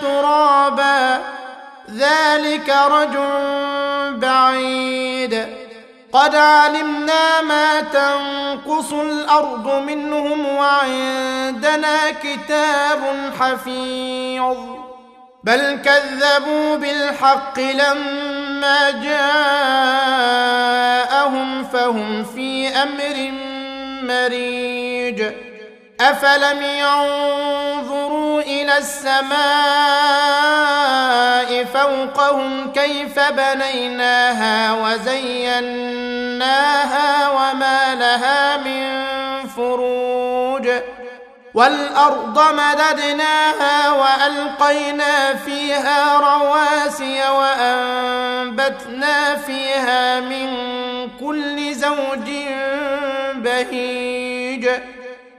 ترابا. ذلك رجل بعيد. قد علمنا ما تنقص الأرض منهم وعندنا كتاب حفيظ. بل كذبوا بالحق لما جاءهم فهم في أمر مريج. أفلم ينظروا السماء فوقهم كيف بنيناها وزيناها وما لها من فروج والأرض مددناها وألقينا فيها رواسي وأنبتنا فيها من كل زوج بهيج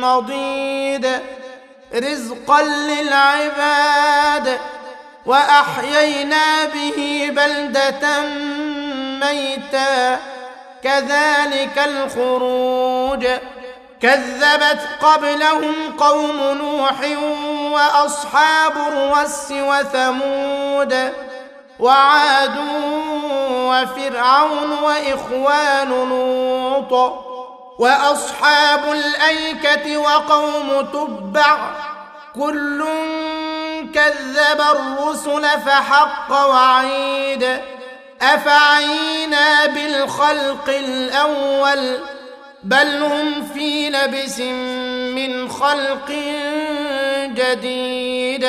مضيد رزقا للعباد وأحيينا به بلدة ميتا. كذلك الخروج. كذبت قبلهم قوم نوح وأصحاب الرس وثمود وعاد وفرعون وإخوان لوط. وأصحاب الأيكة وقوم تبع كل كذب الرسل فحق وعيد أفعينا بالخلق الأول بل هم في لبس من خلق جديد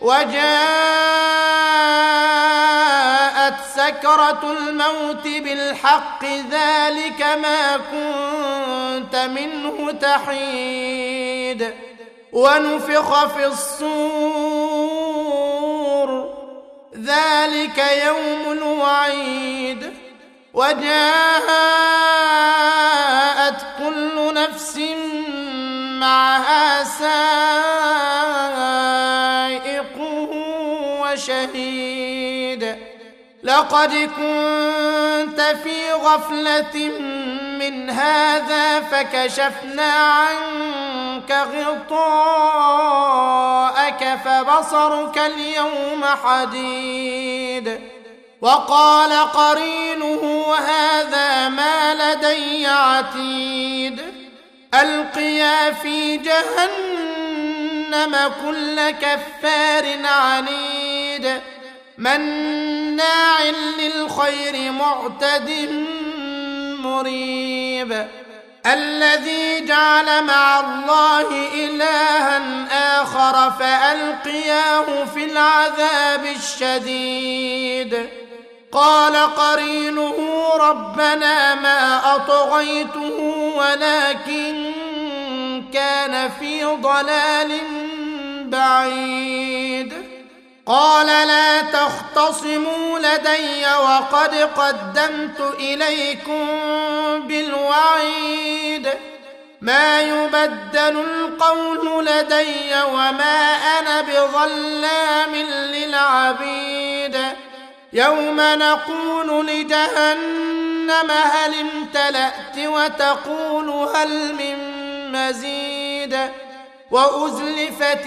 وجاءت سكرة الموت بالحق ذلك ما كنت منه تحيد. ونفخ في الصور ذلك يوم الوعيد. وجاءت كل نفس معها سائق وشهيد. لقد كنت في غفلة من هذا فكشفنا عنك غطاءك فبصرك اليوم حديد. وقال قرينه هذا ما لدي عتيد. ألقيا في جهنم كل كفار عنيد. مناع للخير معتد مريب. الذي جعل مع الله إلها آخر فألقياه في العذاب الشديد. قال قرينه ربنا ما أطغيته ولكن كان في ضلال بعيد. قال لا تختصموا لدي وقد قدمت إليكم بالوعيد. ما يبدل القول لدي وما أنا بظلام للعبيد. يوم نقول لجهنم هل امتلأت وتقول هل من مزيد. وأزلفت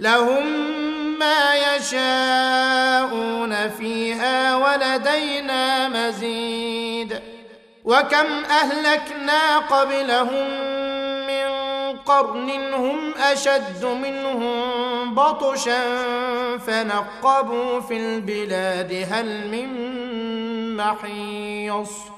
لهم ما يشاءون فيها ولدينا مزيد. وكم أهلكنا قبلهم من قرن هم أشد منهم بطشا فنقبوا في البلاد هل من محيص.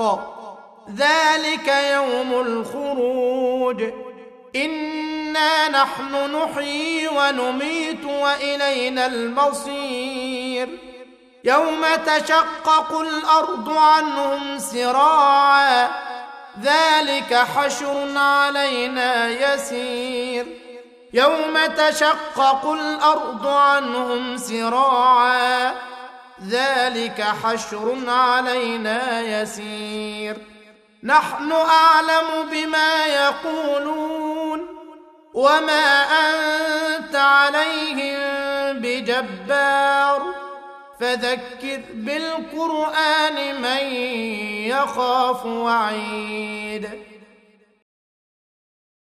الحق. ذلك يوم الخروج. إنا نحن نحيي ونميت وإلينا المصير. يوم تشقق الأرض عنهم سراعا. ذلك حشر علينا يسير. يوم تشقق الأرض عنهم سراعا. ذلك حشر علينا يسير. نحن أعلم بما يقولون وما أنت عليهم بجبار. فذكر بالقرآن من يخاف وعيد.